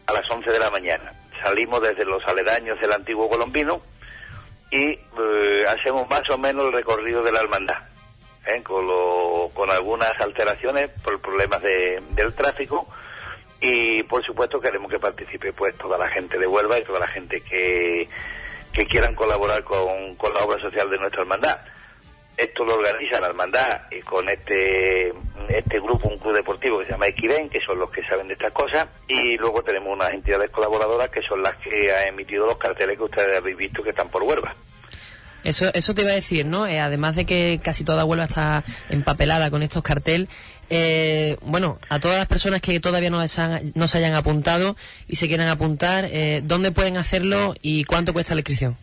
a las 11 de la mañana. Salimos desde los aledaños del antiguo colombino y eh, hacemos más o menos el recorrido de la hermandad, ¿eh? con, con algunas alteraciones por problemas de- del tráfico y por supuesto queremos que participe pues toda la gente de Huelva y toda la gente que, que quieran colaborar con, con la obra social de nuestra hermandad. Esto lo organiza la hermandad y con este este grupo, un club deportivo que se llama Equiren, que son los que saben de estas cosas, y luego tenemos unas entidades colaboradoras que son las que han emitido los carteles que ustedes habéis visto que están por Huelva. Eso, eso te iba a decir, ¿no? Eh, además de que casi toda Huelva está empapelada con estos cartel, eh, bueno, a todas las personas que todavía no se, han- no se hayan apuntado y se quieran apuntar, eh, ¿dónde pueden hacerlo y cuánto cuesta la inscripción?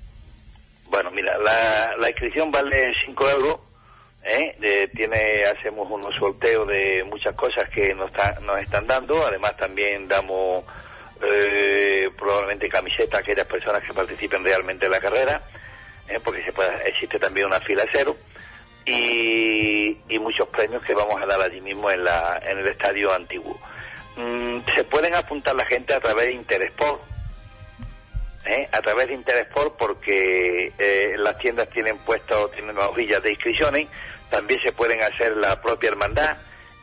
Bueno, mira, la, la inscripción vale 5 euros. ¿eh? Tiene, hacemos unos sorteos de muchas cosas que nos, está- nos están dando. Además, también damos eh, probablemente camisetas a aquellas personas que participen realmente en la carrera, ¿eh? porque se puede, existe también una fila cero. Y, y muchos premios que vamos a dar allí mismo en, la, en el estadio antiguo. Mm, se pueden apuntar la gente a través de Interesport, ¿eh? a través de Interesport porque eh, las tiendas tienen puesto tienen las hojillas de inscripciones también se pueden hacer la propia hermandad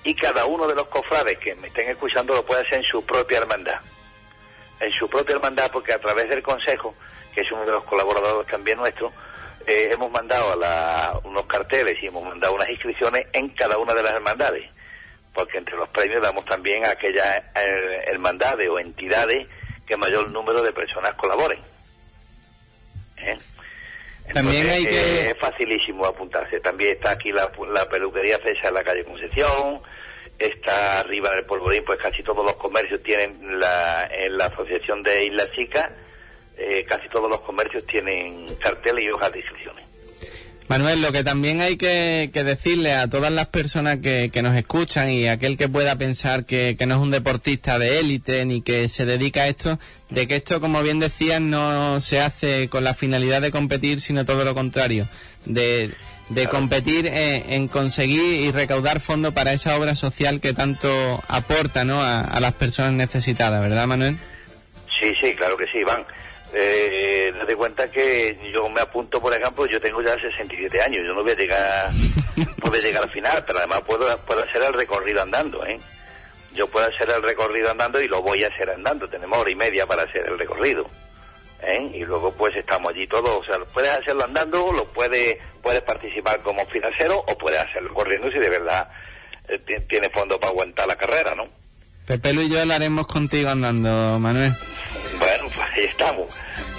y cada uno de los cofrades que me estén escuchando lo puede hacer en su propia hermandad en su propia hermandad porque a través del consejo que es uno de los colaboradores también nuestros eh, hemos mandado a la- unos carteles y hemos mandado unas inscripciones en cada una de las hermandades porque entre los premios damos también a aquellas eh, hermandades o entidades que mayor número de personas colaboren. ¿Eh? También hay que- eh, es facilísimo apuntarse. También está aquí la, la peluquería César en la calle Concepción, está arriba en el Polvorín, pues casi todos los comercios tienen la, en la asociación de Islas Chicas, eh, casi todos los comercios tienen carteles y hojas de inscripciones. Manuel, lo que también hay que, que decirle a todas las personas que, que nos escuchan y aquel que pueda pensar que, que no es un deportista de élite ni que se dedica a esto, de que esto, como bien decías, no se hace con la finalidad de competir, sino todo lo contrario, de, de competir en, en conseguir y recaudar fondos para esa obra social que tanto aporta ¿no? a, a las personas necesitadas, ¿verdad, Manuel? Sí, sí, claro que sí, Iván. Eh, date cuenta que yo me apunto, por ejemplo, yo tengo ya 67 años, yo no voy a llegar, no voy a llegar al final, pero además puedo, puedo hacer el recorrido andando, ¿eh? Yo puedo hacer el recorrido andando y lo voy a hacer andando, tenemos hora y media para hacer el recorrido, ¿eh? Y luego pues estamos allí todos, o sea, puedes hacerlo andando, lo puedes, puedes participar como financiero o puedes hacerlo corriendo si de verdad eh, ti- tienes fondo para aguantar la carrera, ¿no? Pepe Lu y yo lo haremos contigo andando, Manuel. Bueno, pues ahí estamos.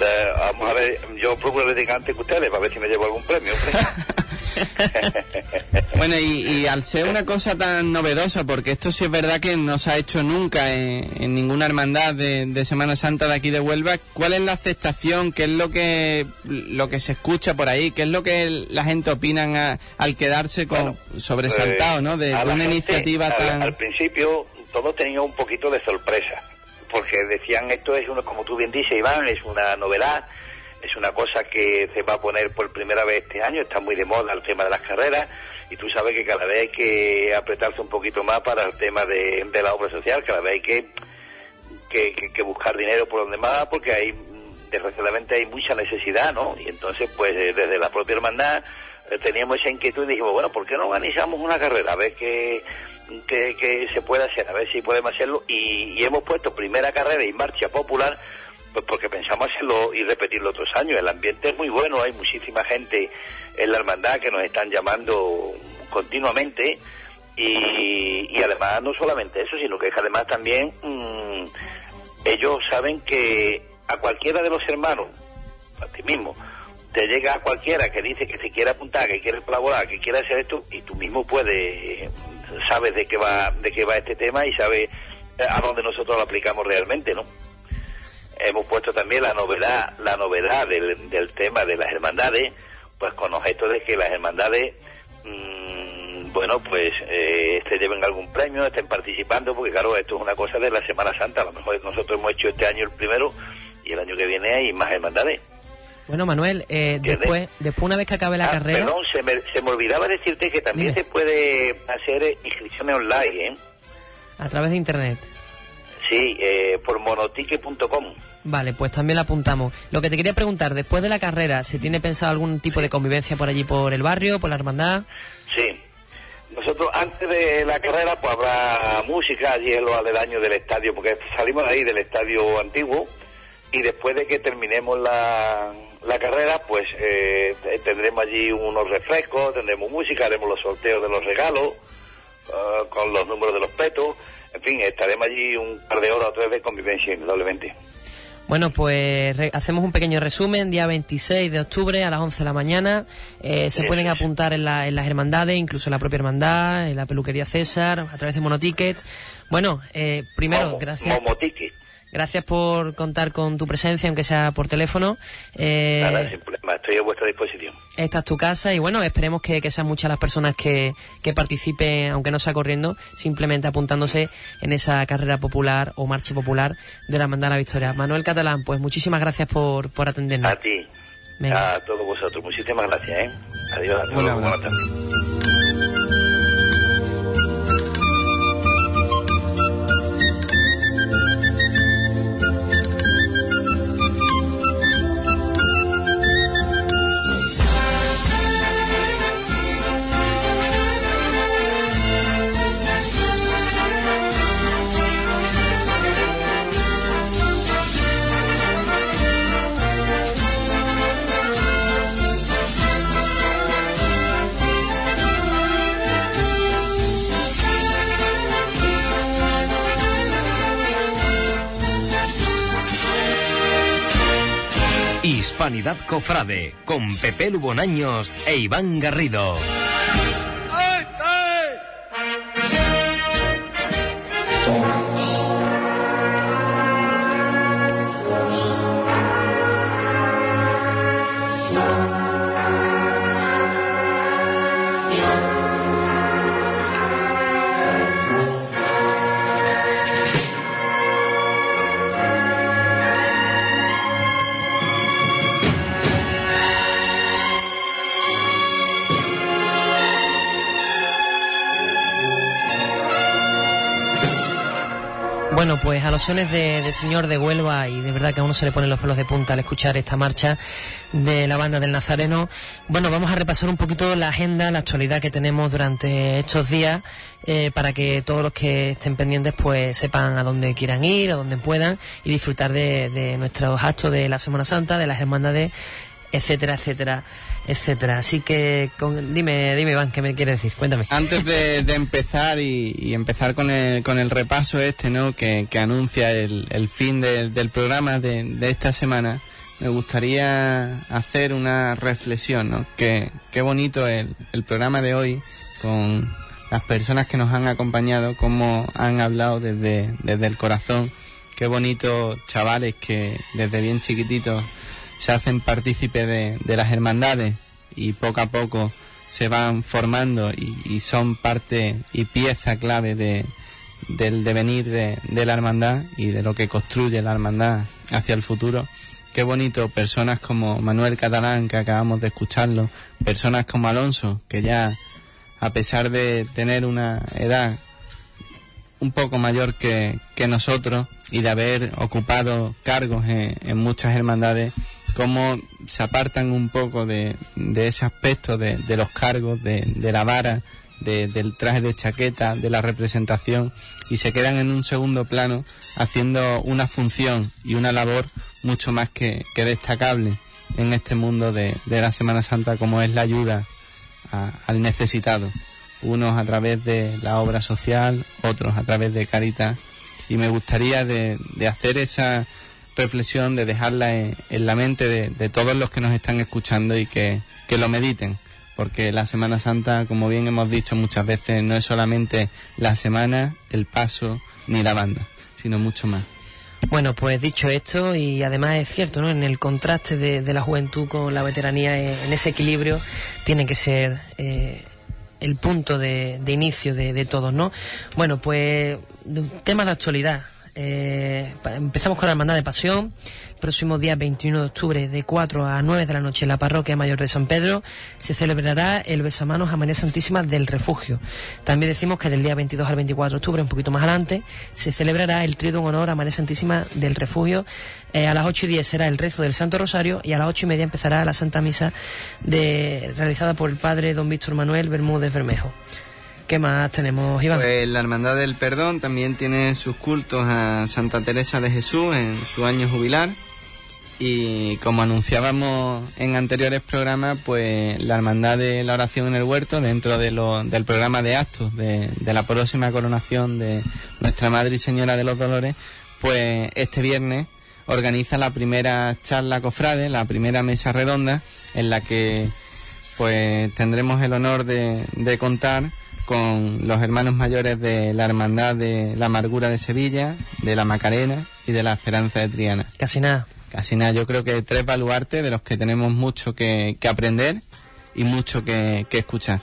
Eh, vamos a ver, yo procuro dedicar antes que ustedes para ver si me llevo algún premio. Bueno, y, y al ser una cosa tan novedosa, porque esto sí es verdad que no se ha hecho nunca en, en ninguna hermandad de, de Semana Santa de aquí de Huelva, ¿cuál es la aceptación? ¿Qué es lo que lo que se escucha por ahí? ¿Qué es lo que la gente opina a- al quedarse con sobresaltado, Eh, ¿no? De, una gente, iniciativa al- tan... Al principio todos tenían un poquito de sorpresa, porque decían esto es, uno, como tú bien dices, Iván, es una novedad, es una cosa que se va a poner por primera vez este año, está muy de moda el tema de las carreras, y tú sabes que cada vez hay que apretarse un poquito más para el tema de, la obra social, cada vez hay que, que, buscar dinero por donde más, porque hay, desgraciadamente hay mucha necesidad, ¿no? Y entonces, pues eh, desde la propia hermandad eh, teníamos esa inquietud y dijimos, bueno, ¿por qué no organizamos una carrera? A ver qué, qué, qué se puede hacer, a ver si podemos hacerlo. Y, y hemos puesto primera carrera y marcha popular, pues porque pensamos hacerlo y repetirlo otros años. El ambiente es muy bueno, hay muchísima gente en la hermandad que nos están llamando continuamente. Y, además no solamente eso, sino que además también mm, ellos saben que a cualquiera de los hermanos, a ti mismo, te llega a cualquiera que dice que se quiere apuntar, que quiere colaborar, que quiere hacer esto, y tú mismo puedes, sabes de qué va, de qué va este tema y sabes eh, a dónde nosotros lo aplicamos realmente, ¿no? Hemos puesto también la novedad, la novedad del, del tema de las hermandades, pues con objeto de que las hermandades mm, bueno, pues eh, se lleven algún premio, estén participando, porque claro, esto es una cosa de la Semana Santa. A lo mejor nosotros hemos hecho este año el primero y el año que viene hay más hermandades. Bueno, Manuel, eh, después, después una vez que acabe la Ah, carrera... Perdón, se me, se me olvidaba decirte que también Dime. se puede hacer eh, inscripciones online, ¿eh? A través de internet. Sí, eh, por monotique.com. Vale, pues también la apuntamos. Lo que te quería preguntar, después de la carrera, ¿se tiene pensado algún tipo de convivencia por allí, por el barrio, por la hermandad? Sí. Nosotros antes de la carrera pues habrá música allí en los aledaños del estadio, porque salimos de ahí del estadio antiguo y después de que terminemos la, la carrera pues eh, tendremos allí unos refrescos, tendremos música, haremos los sorteos de los regalos ah, con los números de los petos, en fin, estaremos allí un par de horas o tres de convivencia indudablemente. Bueno, pues re- hacemos un pequeño resumen. Día 26 de octubre a las 11 de la mañana. Eh, se pueden apuntar en, la- en las hermandades, incluso en la propia hermandad, en la peluquería César, a través de Monotickets. Bueno, eh, primero, Momo- gracias. Momotique. Gracias por contar con tu presencia, aunque sea por teléfono. Eh, Nada, sin problema, estoy a vuestra disposición. esta es tu casa y bueno, esperemos que, que sean muchas las personas que, que participen, aunque no sea corriendo, simplemente apuntándose en esa carrera popular o marcha popular de la Hermandad de la Victoria. Manuel Catalán, pues muchísimas gracias por, por atendernos. A ti, Venga. a todos vosotros, muchísimas gracias, ¿eh? Adiós, hasta Un luego, buenas tardes. Hispanidad Cofrade con Pepe Lubonaños e Iván Garrido. Bueno, pues a los sones de, de Señor de Huelva y de verdad que a uno se le ponen los pelos de punta al escuchar esta marcha de la banda del Nazareno. Bueno, vamos a repasar un poquito la agenda, la actualidad que tenemos durante estos días eh, para que todos los que estén pendientes pues sepan a dónde quieran ir, a dónde puedan y disfrutar de, de nuestros actos de la Semana Santa, de las hermandades, etcétera, etcétera, etcétera. Así que dime, dime Iván, ¿qué me quieres decir? Cuéntame. Antes de, de empezar y, empezar con el, con el repaso este, ¿no? Que, que anuncia el, fin del- programa de, de esta semana, me gustaría hacer una reflexión, ¿no? Que, qué bonito el, el programa de hoy con las personas que nos han acompañado, cómo han hablado desde, desde el corazón. Qué bonito chavales que desde bien chiquititos se hacen partícipes de, de las hermandades y poco a poco se van formando y, son parte y pieza clave de, del devenir de, de la hermandad y de lo que construye la hermandad hacia el futuro. Qué bonito, personas como Manuel Catalán, que acabamos de escucharlo, personas como Alonso, que ya, a pesar de tener una edad un poco mayor que, que nosotros y de haber ocupado cargos en muchas hermandades, cómo se apartan un poco de, de ese aspecto de, de los cargos, de, de la vara, de- del traje de chaqueta, de la representación y se quedan en un segundo plano haciendo una función y una labor mucho más que, destacable en este mundo de, la Semana Santa como es la ayuda a- al necesitado. Unos a través de la obra social, otros a través de Caritas. Y me gustaría de hacer esa reflexión, de dejarla en, la mente de, todos los que nos están escuchando y que, que lo mediten. Porque la Semana Santa, como bien hemos dicho muchas veces, no es solamente la semana, el paso ni la banda, sino mucho más. Bueno, pues dicho esto, y además es cierto, ¿no? En el contraste de, la juventud con la veteranía, eh, en ese equilibrio, tiene que ser eh, el punto de, de inicio de, de todos, ¿no? Bueno, pues tema de actualidad. Eh, empezamos con la Hermandad de Pasión. Próximo día 21 de octubre, de 4 a 9 de la noche, en la Parroquia Mayor de San Pedro, se celebrará el besamanos a María Santísima del Refugio. También decimos que del día 22 al 24 de octubre, un poquito más adelante, se celebrará el trío en honor a María Santísima del Refugio. Eh, a las 8 y 10 será el rezo del Santo Rosario y a las 8 y media empezará la Santa Misa realizada por el Padre Don Víctor Manuel Bermúdez Bermejo. ¿Qué más tenemos, Iván? Pues la Hermandad del Perdón también tiene sus cultos a Santa Teresa de Jesús en su año jubilar. Y como anunciábamos en anteriores programas, pues la Hermandad de la Oración en el Huerto, dentro de lo- del programa de actos de, la próxima coronación de Nuestra Madre y Señora de los Dolores, pues este viernes organiza la primera charla cofrade, la primera mesa redonda, en la que pues tendremos el honor de, de contar con los hermanos mayores de la Hermandad de la Amargura de Sevilla, de la Macarena y de la Esperanza de Triana. Casi nada. Casi nada, yo creo que tres baluartes de los que tenemos mucho que, que aprender y mucho que, que escuchar.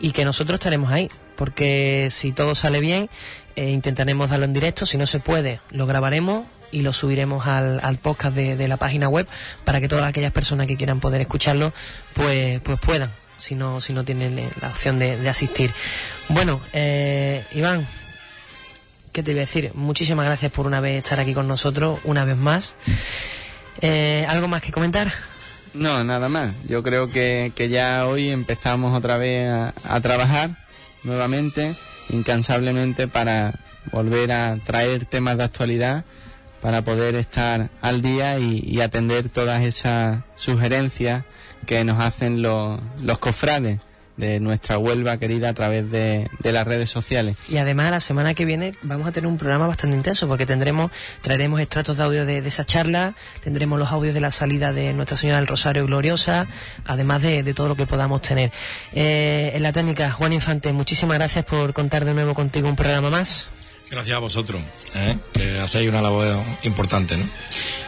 y que nosotros estaremos ahí, porque si todo sale bien, eh, intentaremos darlo en directo, si no se puede, lo grabaremos y lo subiremos al, al podcast de, de la página web para que todas aquellas personas que quieran poder escucharlo, pues, pues puedan, si no, si no tienen la opción de, de asistir. Bueno, eh, Iván, ¿qué te voy a decir? Muchísimas gracias por una vez estar aquí con nosotros, una vez más. Eh, ¿Algo más que comentar? No, nada más. Yo creo que, que ya hoy empezamos otra vez a, a trabajar nuevamente, incansablemente, para volver a traer temas de actualidad, para poder estar al día y, y atender todas esas sugerencias que nos hacen los, los cofrades de nuestra Huelva querida a través de, de las redes sociales. Y además la semana que viene vamos a tener un programa bastante intenso porque tendremos, traeremos extractos de audio de, de esa charla, tendremos los audios de la salida de Nuestra Señora del Rosario Gloriosa, además de, de todo lo que podamos tener. Eh, en la técnica, Juan Infante, muchísimas gracias por contar de nuevo contigo un programa más. Gracias a vosotros, ¿eh? que hacéis una labor importante, ¿no?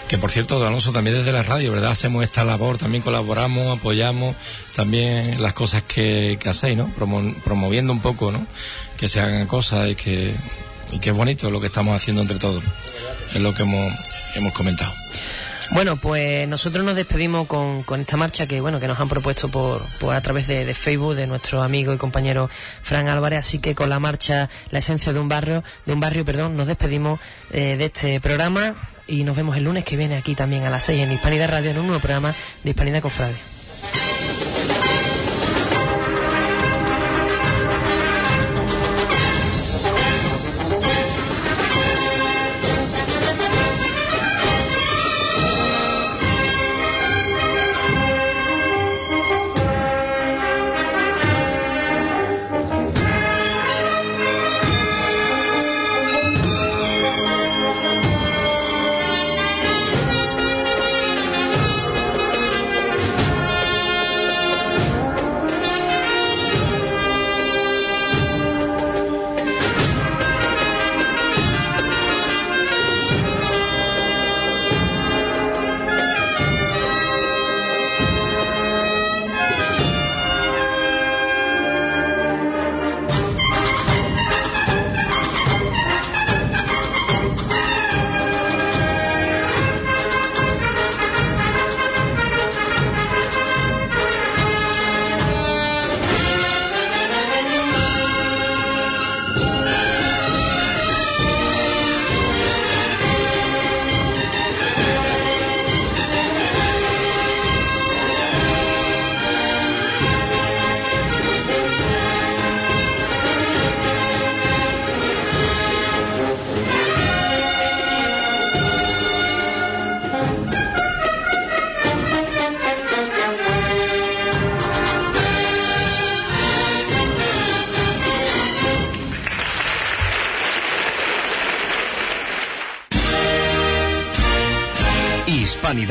Que por cierto, don Alonso, también desde la radio, ¿verdad? Hacemos esta labor, también colaboramos, apoyamos también las cosas que, que hacéis, ¿no? Promo- promoviendo un poco, ¿no? Que se hagan cosas y que, y que es bonito lo que estamos haciendo entre todos. Es lo que hemos, hemos comentado. Bueno, pues nosotros nos despedimos con, con esta marcha que bueno que nos han propuesto por, por a través de, de Facebook de nuestro amigo y compañero Fran Álvarez, así que con la marcha La esencia de un barrio, de un barrio, perdón, nos despedimos eh, de este programa y nos vemos el lunes que viene aquí también a las 6 en Hispanidad Radio en un nuevo programa de Hispanidad Cofrade.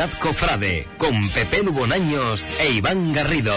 Cofrade con Pepe Lubonaños e Iván Garrido.